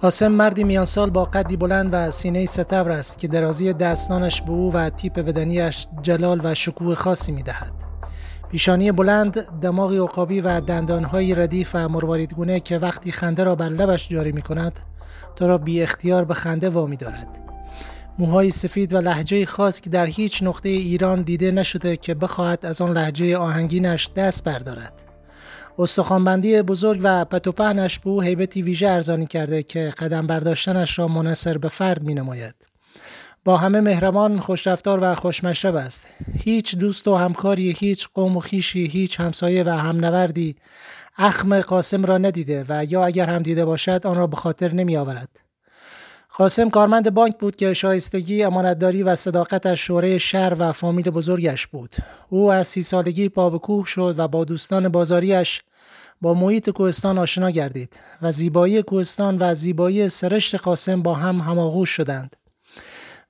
قاسم مردی میان سال با قدی بلند و سینه ستبر است که درازی دستانش به او و تیپ بدنیش جلال و شکوه خاصی می دهد. پیشانی بلند، دماغی عقابی و دندانهای ردیف و مرواریدگونه که وقتی خنده را بر لبش جاری می کند تو را بی اختیار به خنده وامی دارد. موهای سفید و لحجه خاص که در هیچ نقطه ایران دیده نشده که بخواهد از آن لحجه آهنگینش دست بردارد. استخوانبندی بزرگ و پتوپهنش به او حیبتی ویژه ارزانی کرده که قدم برداشتنش را منصر به فرد می نماید. با همه مهربان خوشرفتار و خوشمشرب است هیچ دوست و همکاری هیچ قوم و خیشی هیچ همسایه و همنوردی اخم قاسم را ندیده و یا اگر هم دیده باشد آن را به خاطر نمی آورد قاسم کارمند بانک بود که شایستگی امانتداری و صداقتش شوره شهر و فامیل بزرگش بود. او از سی سالگی پا به کوه شد و با دوستان بازاریش با محیط کوهستان آشنا گردید و زیبایی کوهستان و زیبایی سرشت قاسم با هم هماغوش شدند.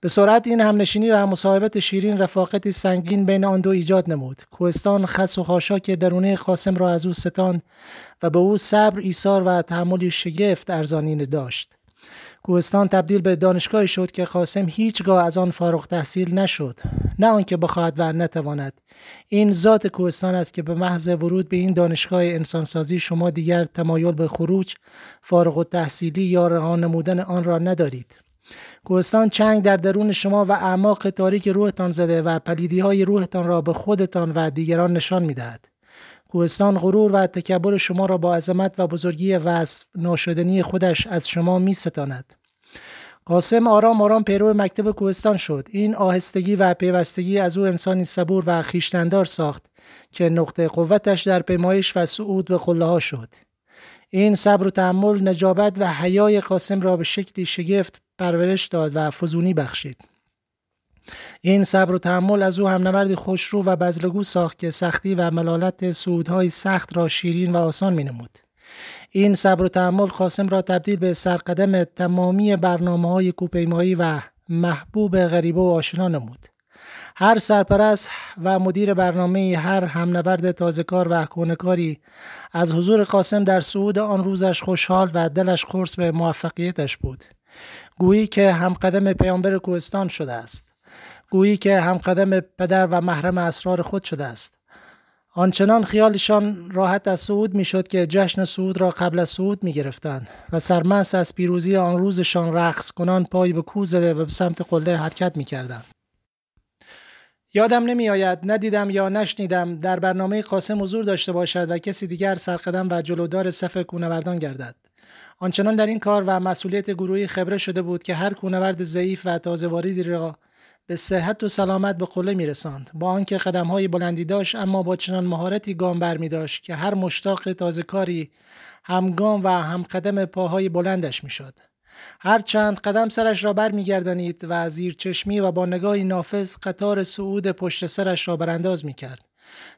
به سرعت این همنشینی و مصاحبت شیرین رفاقتی سنگین بین آن دو ایجاد نمود. کوهستان خس و خاشاک درونه قاسم را از او ستاند و به او صبر ایثار و تحملی شگفت ارزانی داشت. کوهستان تبدیل به دانشگاهی شد که قاسم هیچگاه از آن فارغ تحصیل نشد. نه آنکه بخواهد و نتواند. این ذات کوهستان است که به محض ورود به این دانشگاه انسانسازی شما دیگر تمایل به خروج فارغ التحصیلی یا رها نمودن آن را ندارید. کوهستان چنگ در درون شما و اعماق تاریک روحتان زده و پلیدی های روحتان را به خودتان و دیگران نشان می‌دهد. کوهستان غرور و تکبر شما را با عظمت و بزرگی وصف ناشدنی خودش از شما می ستاند. قاسم آرام آرام پیرو مکتب کوهستان شد. این آهستگی و پیوستگی از او انسانی صبور و خیشتندار ساخت که نقطه قوتش در پیمایش و صعود به قله ها شد. این صبر و تحمل نجابت و حیای قاسم را به شکلی شگفت پرورش داد و فزونی بخشید. این صبر و تحمل از او هم نوردی خوشرو و بزرگو ساخت که سختی و ملالت سودهای سخت را شیرین و آسان می نمود. این صبر و تحمل قاسم را تبدیل به سرقدم تمامی برنامه های کوپیمایی و محبوب غریبه و آشنا نمود. هر سرپرست و مدیر برنامه هر همنورد تازهکار و کونکاری از حضور قاسم در صعود آن روزش خوشحال و دلش قرص به موفقیتش بود. گویی که همقدم پیامبر کوهستان شده است. گویی که همقدم پدر و محرم اسرار خود شده است آنچنان خیالشان راحت از صعود می‌شد که جشن صعود را قبل از صعود می گرفتند و سرمست از پیروزی آن روزشان رقص کنان پای به کو زده و به سمت قله حرکت می کردن. یادم نمی آید ندیدم یا نشنیدم در برنامه قاسم حضور داشته باشد و کسی دیگر سرقدم و جلودار صف کونوردان گردد آنچنان در این کار و مسئولیت گروهی خبره شده بود که هر کونورد ضعیف و تازه واردی را به صحت و سلامت به قله میرساند. با آنکه های بلندی داشت اما با چنان مهارتی گام بر می داشت که هر مشتاق تازه کاری همگام و هم قدم پاهای بلندش می‌شد. هر چند قدم سرش را بر میگردانید و زیر چشمی و با نگاهی نافذ قطار صعود پشت سرش را برانداز می کرد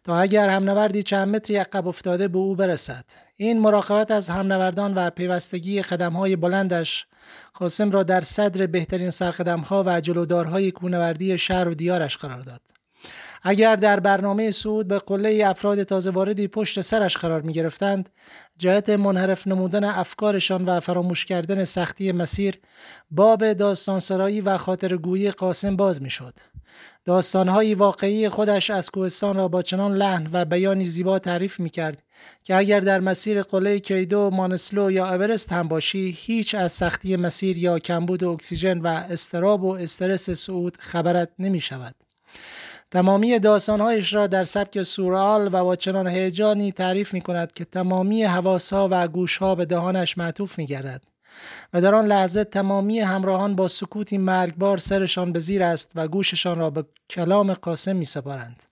تا اگر همنوردی چند متری عقب افتاده به او برسد. این مراقبت از همنوردان و پیوستگی های بلندش قاسم را در صدر بهترین ها و جلودارهای کونوردی شهر و دیارش قرار داد. اگر در برنامه سود به قله افراد تازه واردی پشت سرش قرار می گرفتند، جهت منحرف نمودن افکارشان و فراموش کردن سختی مسیر باب داستانسرایی و خاطرگویی قاسم باز می شد. داستانهایی واقعی خودش از کوهستان را با چنان لحن و بیانی زیبا تعریف می کرد که اگر در مسیر قله کیدو، مانسلو یا اورست هم باشی هیچ از سختی مسیر یا کمبود اکسیژن و استراب و استرس صعود خبرت نمی شود. تمامی داستانهایش را در سبک سورال و با چنان هیجانی تعریف می کند که تمامی حواسها و گوشها به دهانش معطوف می گردد. و در آن لحظه تمامی همراهان با سکوتی مرگبار سرشان به زیر است و گوششان را به کلام قاسم می سپارند.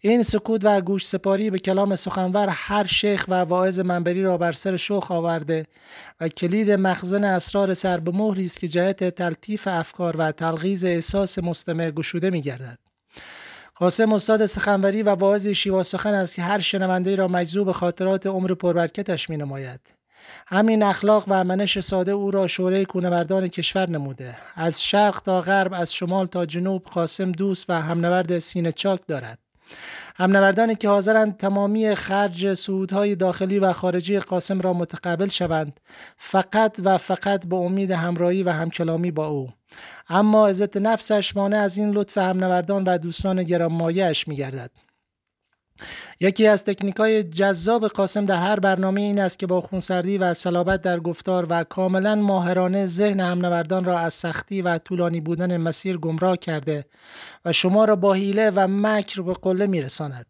این سکوت و گوش سپاری به کلام سخنور هر شیخ و واعظ منبری را بر سر شوخ آورده و کلید مخزن اسرار سر به مهری است که جهت تلطیف افکار و تلغیز احساس مستمر گشوده می گردد. قاسم استاد سخنوری و واعظ شیوا سخن است که هر شنونده را مجذوب خاطرات عمر پربرکتش می نماید. همین اخلاق و منش ساده او را شوره کونوردان کشور نموده. از شرق تا غرب از شمال تا جنوب قاسم دوست و همنورد سینه چاک دارد. همنوردانی که حاضرند تمامی خرج سودهای داخلی و خارجی قاسم را متقبل شوند فقط و فقط به امید همراهی و همکلامی با او. اما عزت نفسش مانع از این لطف همنوردان و دوستان گرانمایهاش میگردد. یکی از تکنیک های جذاب قاسم در هر برنامه این است که با خونسردی و صلابت در گفتار و کاملا ماهرانه ذهن همنوردان را از سختی و طولانی بودن مسیر گمراه کرده و شما را با حیله و مکر به قله میرساند.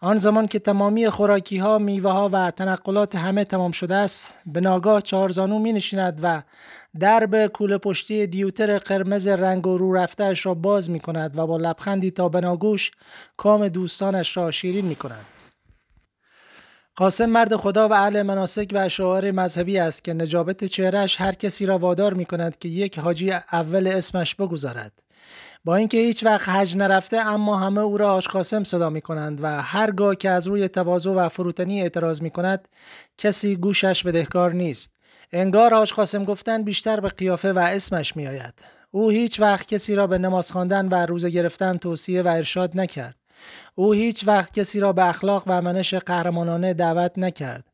آن زمان که تمامی خوراکی ها، میوه ها و تنقلات همه تمام شده است به ناگاه چهارزانو می نشیند و درب کوله پشتی دیوتر قرمز رنگ و رو رفتهش را باز می کند و با لبخندی تا بناگوش کام دوستانش را شیرین می کند. قاسم مرد خدا و اهل مناسک و اشعار مذهبی است که نجابت چهرش هر کسی را وادار می کند که یک حاجی اول اسمش بگذارد. با اینکه هیچ وقت حج نرفته اما همه او را آش قاسم صدا می کنند و هرگاه که از روی تواضع و فروتنی اعتراض می کند کسی گوشش بدهکار نیست. انگار آج قاسم گفتن بیشتر به قیافه و اسمش می آید. او هیچ وقت کسی را به نماز خواندن و روزه گرفتن توصیه و ارشاد نکرد. او هیچ وقت کسی را به اخلاق و منش قهرمانانه دعوت نکرد.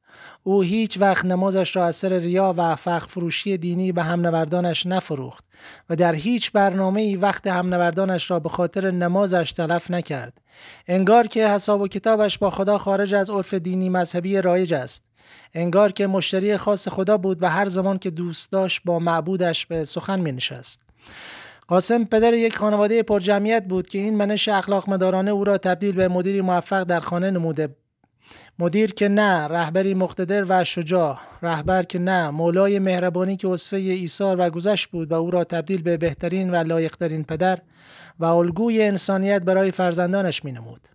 او هیچ وقت نمازش را از سر ریا و فخ فروشی دینی به همنوردانش نفروخت و در هیچ برنامه ای وقت همنوردانش را به خاطر نمازش تلف نکرد. انگار که حساب و کتابش با خدا خارج از عرف دینی مذهبی رایج است. انگار که مشتری خاص خدا بود و هر زمان که دوست داشت با معبودش به سخن می نشست. قاسم پدر یک خانواده پرجمعیت بود که این منش اخلاق مدارانه او را تبدیل به مدیری موفق در خانه نموده مدیر که نه رهبری مقتدر و شجاع رهبر که نه مولای مهربانی که اصفه ایثار و گذشت بود و او را تبدیل به بهترین و لایقترین پدر و الگوی انسانیت برای فرزندانش می نمود.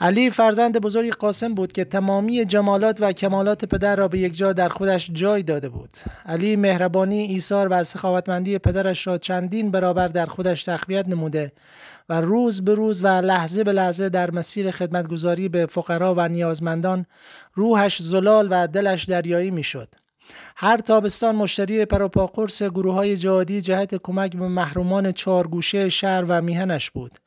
علی فرزند بزرگ قاسم بود که تمامی جمالات و کمالات پدر را به یک جا در خودش جای داده بود. علی مهربانی، ایثار و سخاوتمندی پدرش را چندین برابر در خودش تقویت نموده و روز به روز و لحظه به لحظه در مسیر خدمتگذاری به فقرا و نیازمندان روحش زلال و دلش دریایی می‌شد. هر تابستان مشتری پروپاقرس گروه های جهادی جهت کمک به محرومان چارگوشه شهر و میهنش بود.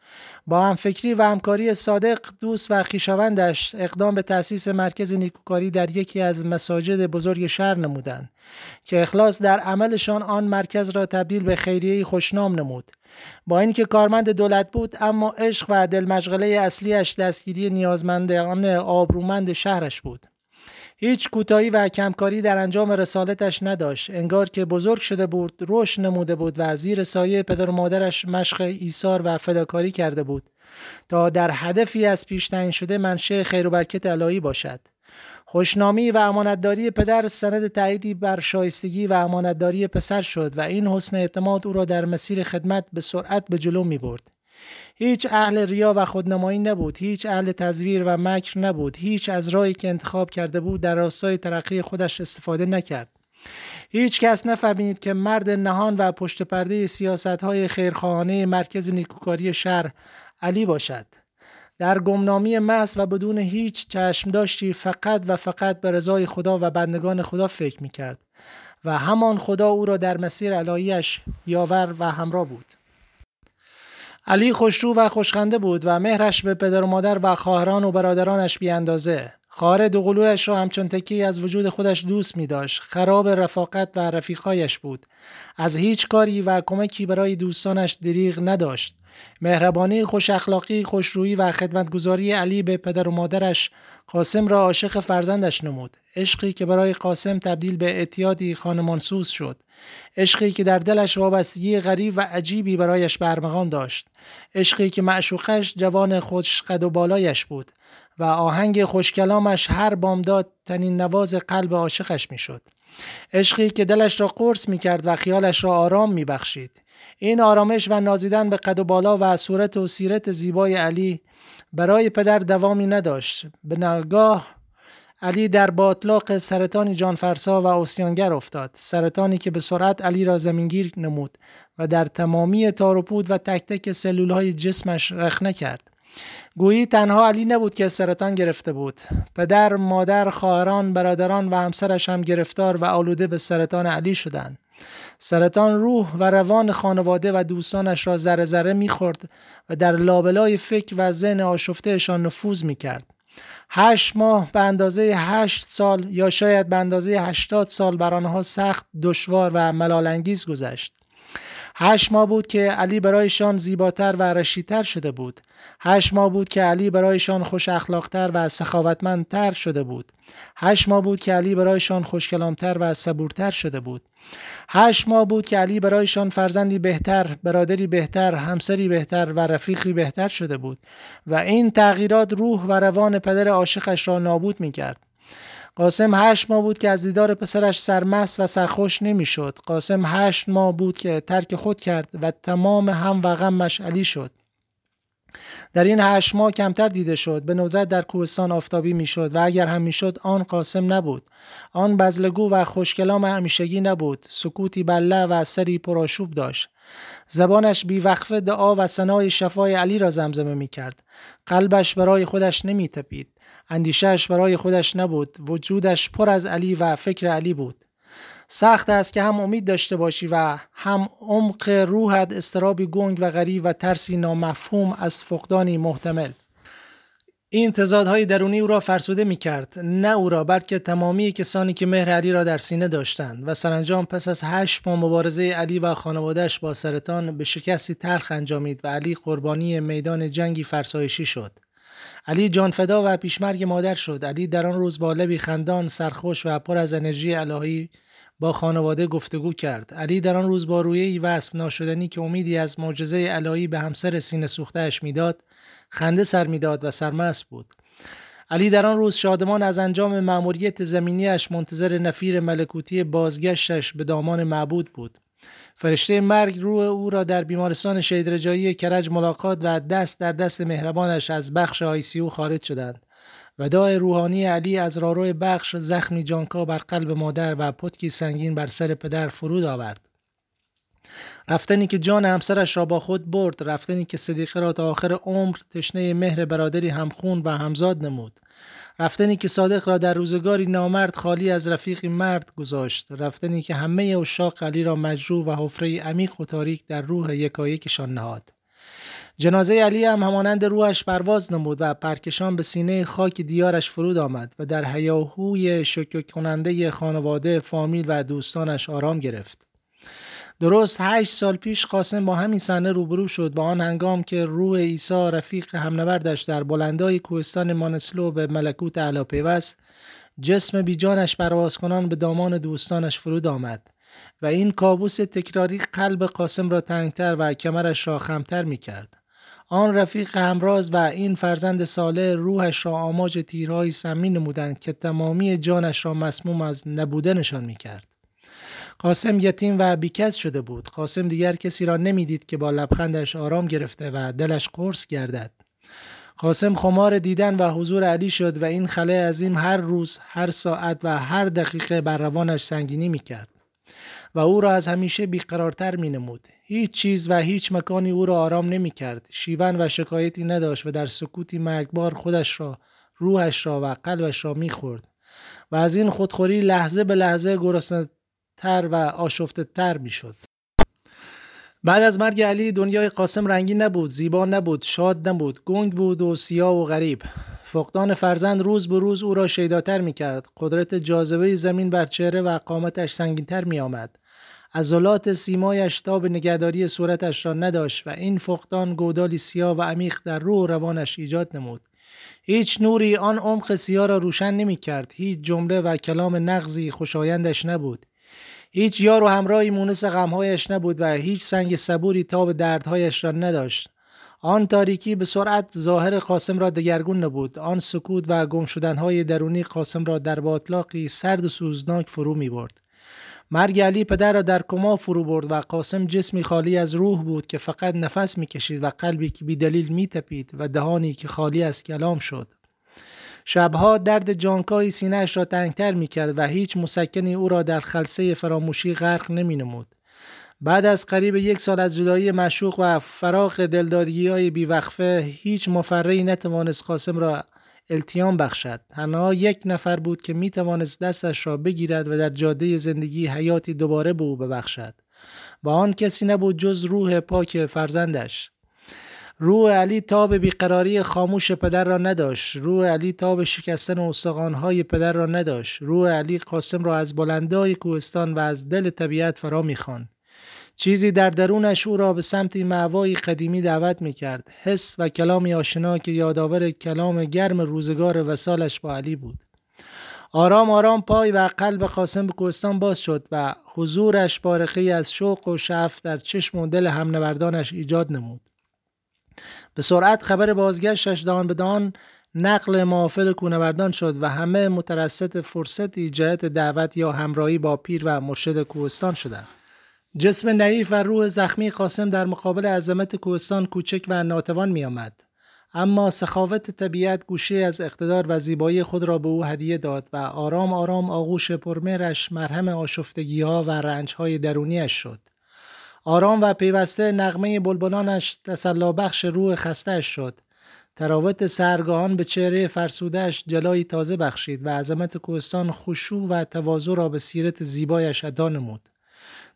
با همفکری و همکاری صادق دوست و خیشاوندش اقدام به تأسیس مرکز نیکوکاری در یکی از مساجد بزرگ شهر نمودند که اخلاص در عملشان آن مرکز را تبدیل به خیریه خوشنام نمود. با اینکه کارمند دولت بود اما عشق و دلمشغله اصلیش دستگیری نیازمندان آبرومند شهرش بود. هیچ کوتاهی و کمکاری در انجام رسالتش نداشت. انگار که بزرگ شده بود رشد نموده بود و زیر سایه پدر و مادرش مشق ایثار و فداکاری کرده بود. تا در هدفی از پیش تعیین شده منشه خیر و برکت الهی باشد. خوشنامی و امانتداری پدر سند تاییدی بر شایستگی و امانتداری پسر شد و این حسن اعتماد او را در مسیر خدمت به سرعت به جلو می برد. هیچ اهل ریا و خودنمایی نبود هیچ اهل تزویر و مکر نبود هیچ از راهی که انتخاب کرده بود در راستای ترقی خودش استفاده نکرد. هیچ کس نفهمید که مرد نهان و پشت پرده سیاست های خیرخواهانه مرکز نیکوکاری شهر علی باشد. در گمنامی محض و بدون هیچ چشم داشتی فقط و فقط به رضای خدا و بندگان خدا فکر می کرد و همان خدا او را در مسیر علایش یاور و همراه بود. علی خوشرو و خوشخنده بود و مهرش به پدر و مادر و خواهران و برادرانش بیاندازه خواهر دوقلویش را همچون تکی از وجود خودش دوست می داشت. خراب رفاقت و رفیقایش بود. از هیچ کاری و کمکی برای دوستانش دریغ نداشت. مهربانی خوش اخلاقی خوشرویی و خدمتگذاری علی به پدر و مادرش قاسم را عاشق فرزندش نمود. عشقی که برای قاسم تبدیل به اعتیادی خانمانسوز شد. عشقی که در دلش وابستگی غریب و عجیبی برایش برمغان داشت. عشقی که معشوقش جوان خوش قد و بالایش بود و آهنگ خوشکلامش هر بامداد تنین نواز قلب عاشقش می‌شد. عشقی که دلش را قرص می کرد و خیالش را آرام می بخشید. این آرامش و نازیدن به قد و بالا و صورت و سیرت زیبای علی برای پدر دوامی نداشت. به نگاه علی در باطلاق سرطانی جانفرسا و اسیانگر افتاد. سرطانی که به سرعت علی را زمینگیر نمود و در تمامی تاروپود و تک تک سلول های جسمش رخنه کرد گویی تنها علی نبود که سرطان گرفته بود. پدر، مادر، خواهران، برادران و همسرش هم گرفتار و آلوده به سرطان علی شدند. سرطان روح و روان خانواده و دوستانش را ذره ذره می‌خورد و در لابلای فکر و ذهن آشفتهشان نفوذ می‌کرد. هشت ماه به اندازه هشت سال یا شاید به اندازه هشتاد سال بر آنها سخت دشوار و ملالانگیز گذشت. هشت ماه بود که علی برایشان زیباتر و رشیدتر شده بود. هشت ماه بود که علی برایشان خوش اخلاقتر و سخاوتمندتر شده بود. هشت ماه بود که علی برایشان خوشکلامتر و صبورتر شده بود. هشت ماه بود که علی برایشان فرزندی بهتر، برادری بهتر، همسری بهتر و رفیقی بهتر شده بود و این تغییرات روح و روان پدر عاشقش را نابود می کرد. قاسم هشت ماه بود که از دیدار پسرش سرمست و سرخوش نمی‌شد. قاسم هشت ماه بود که ترک خود کرد و تمام هم و غمش علی شد. در این هشت ماه کمتر دیده شد به ندرت در کوهستان آفتابی می‌شد و اگر هم می‌شد آن قاسم نبود آن بزلگو و خوشکلام همیشگی نبود سکوتی بله و سری پراشوب داشت زبانش بیوقفه دعا و سنای شفای علی را زمزمه می کرد. قلبش برای خودش نمی تپید. اندیشهش برای خودش نبود. وجودش پر از علی و فکر علی بود. سخت است که هم امید داشته باشی و هم عمق روحت استرابی گنگ و غریب و ترسی نامفهوم از فقدانی محتمل این تضادهای درونی او را فرسوده می کرد نه او را بلکه تمامی کسانی که مهر علی را در سینه داشتند و سرانجام پس از هشت ماه مبارزه علی و خانوادهش با سرطان به شکستی تلخ انجامید و علی قربانی میدان جنگی فرسایشی شد علی جانفدا و پیشمرگ مادر شد. علی در آن روز با لبی خندان سرخوش و پر از انرژی الهی با خانواده گفتگو کرد. علی در آن روز با رویه وصف ناشدنی که امیدی از معجزه الهی به همسر سینه سوختهاش می‌داد خنده سر می‌داد و سرمست بود. علی در آن روز شادمان از انجام مأموریت زمینیش منتظر نفیر ملکوتی بازگشتش به دامان معبود بود. فرشته مرگ روح او را در بیمارستان شهید رجایی کرج ملاقات و دست در دست مهربانش از بخش او خارج شدند وداع روحانی علی از رارو بخش زخمی جانکا بر قلب مادر و پتکی سنگین بر سر پدر فرود آورد. رفتنی که جان همسرش را با خود برد رفتنی که صدیقه را تا آخر عمر تشنه مهر برادری همخون و همزاد نمود. رفتنی که صادق را در روزگاری نامرد خالی از رفیقی مرد گذاشت. رفتنی که همه اشاق علی را مجروح و حفره عمیق و تاریک در روح یکایکشان نهاد. جنازه علی هم همانند روحش پرواز نمود و پرکشان به سینه خاک دیارش فرود آمد و در هیاهوی شکر کننده خانواده فامیل و دوستانش آرام گرفت. درست هشت سال پیش قاسم با همین صحنه روبرو شد با آن هنگام که روح عیسی رفیق همنوردش در بلندای کوهستان مانسلو به ملکوت علا پیوست جسم بیجانش پرواز کنان به دامان دوستانش فرود آمد و این کابوس تکراری قلب قاسم را تنگتر و کمرش را خمتر می کرد. آن رفیق همراز و این فرزند ساله روحش را آماج تیرهای سمی نمودند که تمامی جانش را مسموم از نبودنشان می‌کرد. قاسم یتیم و بیکس شده بود. قاسم دیگر کسی را نمی‌دید که با لبخندش آرام گرفته و دلش قرص گردد. قاسم خمار دیدن و حضور علی شد و این خله عظیم هر روز، هر ساعت و هر دقیقه بر روانش سنگینی می‌کرد. و او را از همیشه بیقرارتر می نمود. هیچ چیز و هیچ مکانی او را آرام نمی کرد. شیون و شکایتی نداشت و در سکوتی مرگبار خودش را، روحش را و قلبش را می خورد. و از این خودخوری لحظه به لحظه گرسنه تر و آشفته تر می شد. بعد از مرگ علی دنیای قاسم رنگی نبود، زیبا نبود، شاد نبود، گنگ بود و سیاه و غریب. فقدان فرزند روز به روز او را شیداتر می کرد. قدرت جاذبه زمین بر چهره و قامتش سنگینتر می آمد. عضلات سیمایش به نگهداری صورتش را نداشت و این فقدان گودالی سیاه و عمیق در روح روانش ایجاد نمود. هیچ نوری آن عمق سیاه را روشن نمی کرد. هیچ جمله و کلام نغزی خوشایندش نبود. هیچ یار و همراهی مونس غمهایش نبود و هیچ سنگ صبوری تا به دردهایش را نداشت. آن تاریکی به سرعت ظاهر قاسم را دگرگون نبود. آن سکوت و گم شدنهای درونی قاسم را در باطلاقی سرد و سوزناک فرو می برد مرگ علی پدر را در کما فرو برد و قاسم جسمی خالی از روح بود که فقط نفس می‌کشید و قلبی که بیدلیل میتپید و دهانی که خالی از کلام شد. شبها درد جانکای سینهاش را تنگتر می‌کرد و هیچ مسکنی او را در خلصه فراموشی غرق نمینمود. بعد از قریب یک سال از جدایی مشوق و فراق دلدادگی های بیوقفه هیچ مفرهی نتوانست قاسم را التیام بخشد. تنها یک نفر بود که می توانست دستش را بگیرد و در جاده زندگی حیاتی دوباره به او ببخشد. و آن کسی نبود جز روح پاک فرزندش. روح علی تاب بیقراری خاموش پدر را نداشت روح علی تاب شکستن استخوانهای پدر را نداشت روح علی قاسم را از بلندای کوهستان و از دل طبیعت فرا می‌خواند چیزی در درونش او را به سمت معوای قدیمی دعوت می کرد. حس و کلامی آشنا که یادآور کلام گرم روزگار وسالش با علی بود. آرام آرام پای و قلب قاسم به کوهستان باز شد و حضورش بارقی از شوق و شعف در چشم و دل همنوردانش ایجاد نمود. به سرعت خبر بازگشتش دان به دان نقل معافل کونوردان شد و همه مترسط فرصتی جهت دعوت یا همراهی با پیر و مرشد کوهستان شدند. جسم نعیف و روح زخمی قاسم در مقابل عظمت کوهستان کوچک و ناتوان می آمد. اما سخاوت طبیعت گوشه از اقتدار و زیبایی خود را به او هدیه داد و آرام آرام آغوش پرمرش مرهم آشفتگی ها و رنج های درونیش شد. آرام و پیوسته نغمه بلبلانش تسلا بخش روح خستش شد. تراوت سرگاهان به چهره فرسودش جلایی تازه بخشید و عظمت کوهستان خشوع و تواضع را به سیرت زیبایش ادا نمود.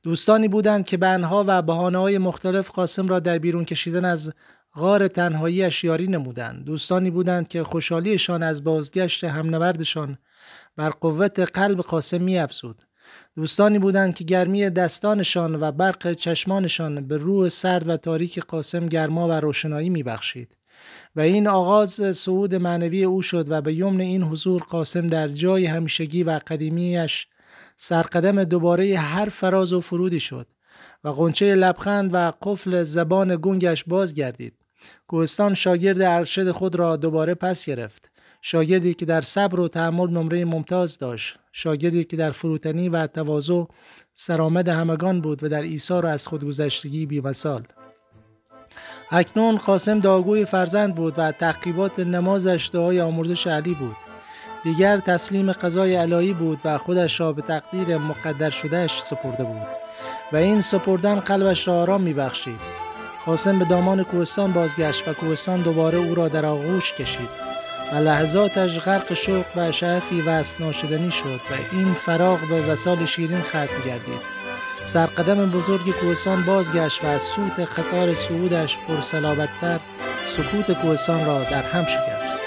دوستانی بودند که به انها و بحانه های مختلف قاسم را در بیرون کشیدن از غار تنهایی اشیاری نمودند. دوستانی بودند که خوشحالیشان از بازگشت همنوردشان بر قوت قلب قاسم می افزود. دوستانی بودند که گرمی دستانشان و برق چشمانشان به روح سرد و تاریک قاسم گرما و روشنایی می بخشید. و این آغاز صعود معنوی او شد و به یمن این حضور قاسم در جای همیشگی و قدیمیش سرقدم دوباره هر فراز و فرودی شد و قنچه لبخند و قفل زبان گنگش بازگردید. کوهستان شاگرد ارشد خود را دوباره پس گرفت. شاگردی که در صبر و تحمل نمره ممتاز داشت. شاگردی که در فروتنی و تواضع سرآمد همگان بود و در ایثار از خودگذشتگی بیمثال. اکنون قاسم داگوی فرزند بود و تعقیبات نمازش دعای آمرزش علی بود. دیگر تسلیم قضای الهی بود و خودش را به تقدیر مقدر شدهش سپرده بود و این سپردن قلبش را آرام میبخشید قاسم به دامان کوهستان بازگشت و کوهستان دوباره او را در آغوش کشید و لحظاتش غرق شوق و شعفی وصف ناشدنی شد و این فراغ به وسال شیرین ختم گردید سرقدم بزرگ کوهستان بازگشت و از سوت خطار سعودش پر سکوت کوهستان را در هم شکست.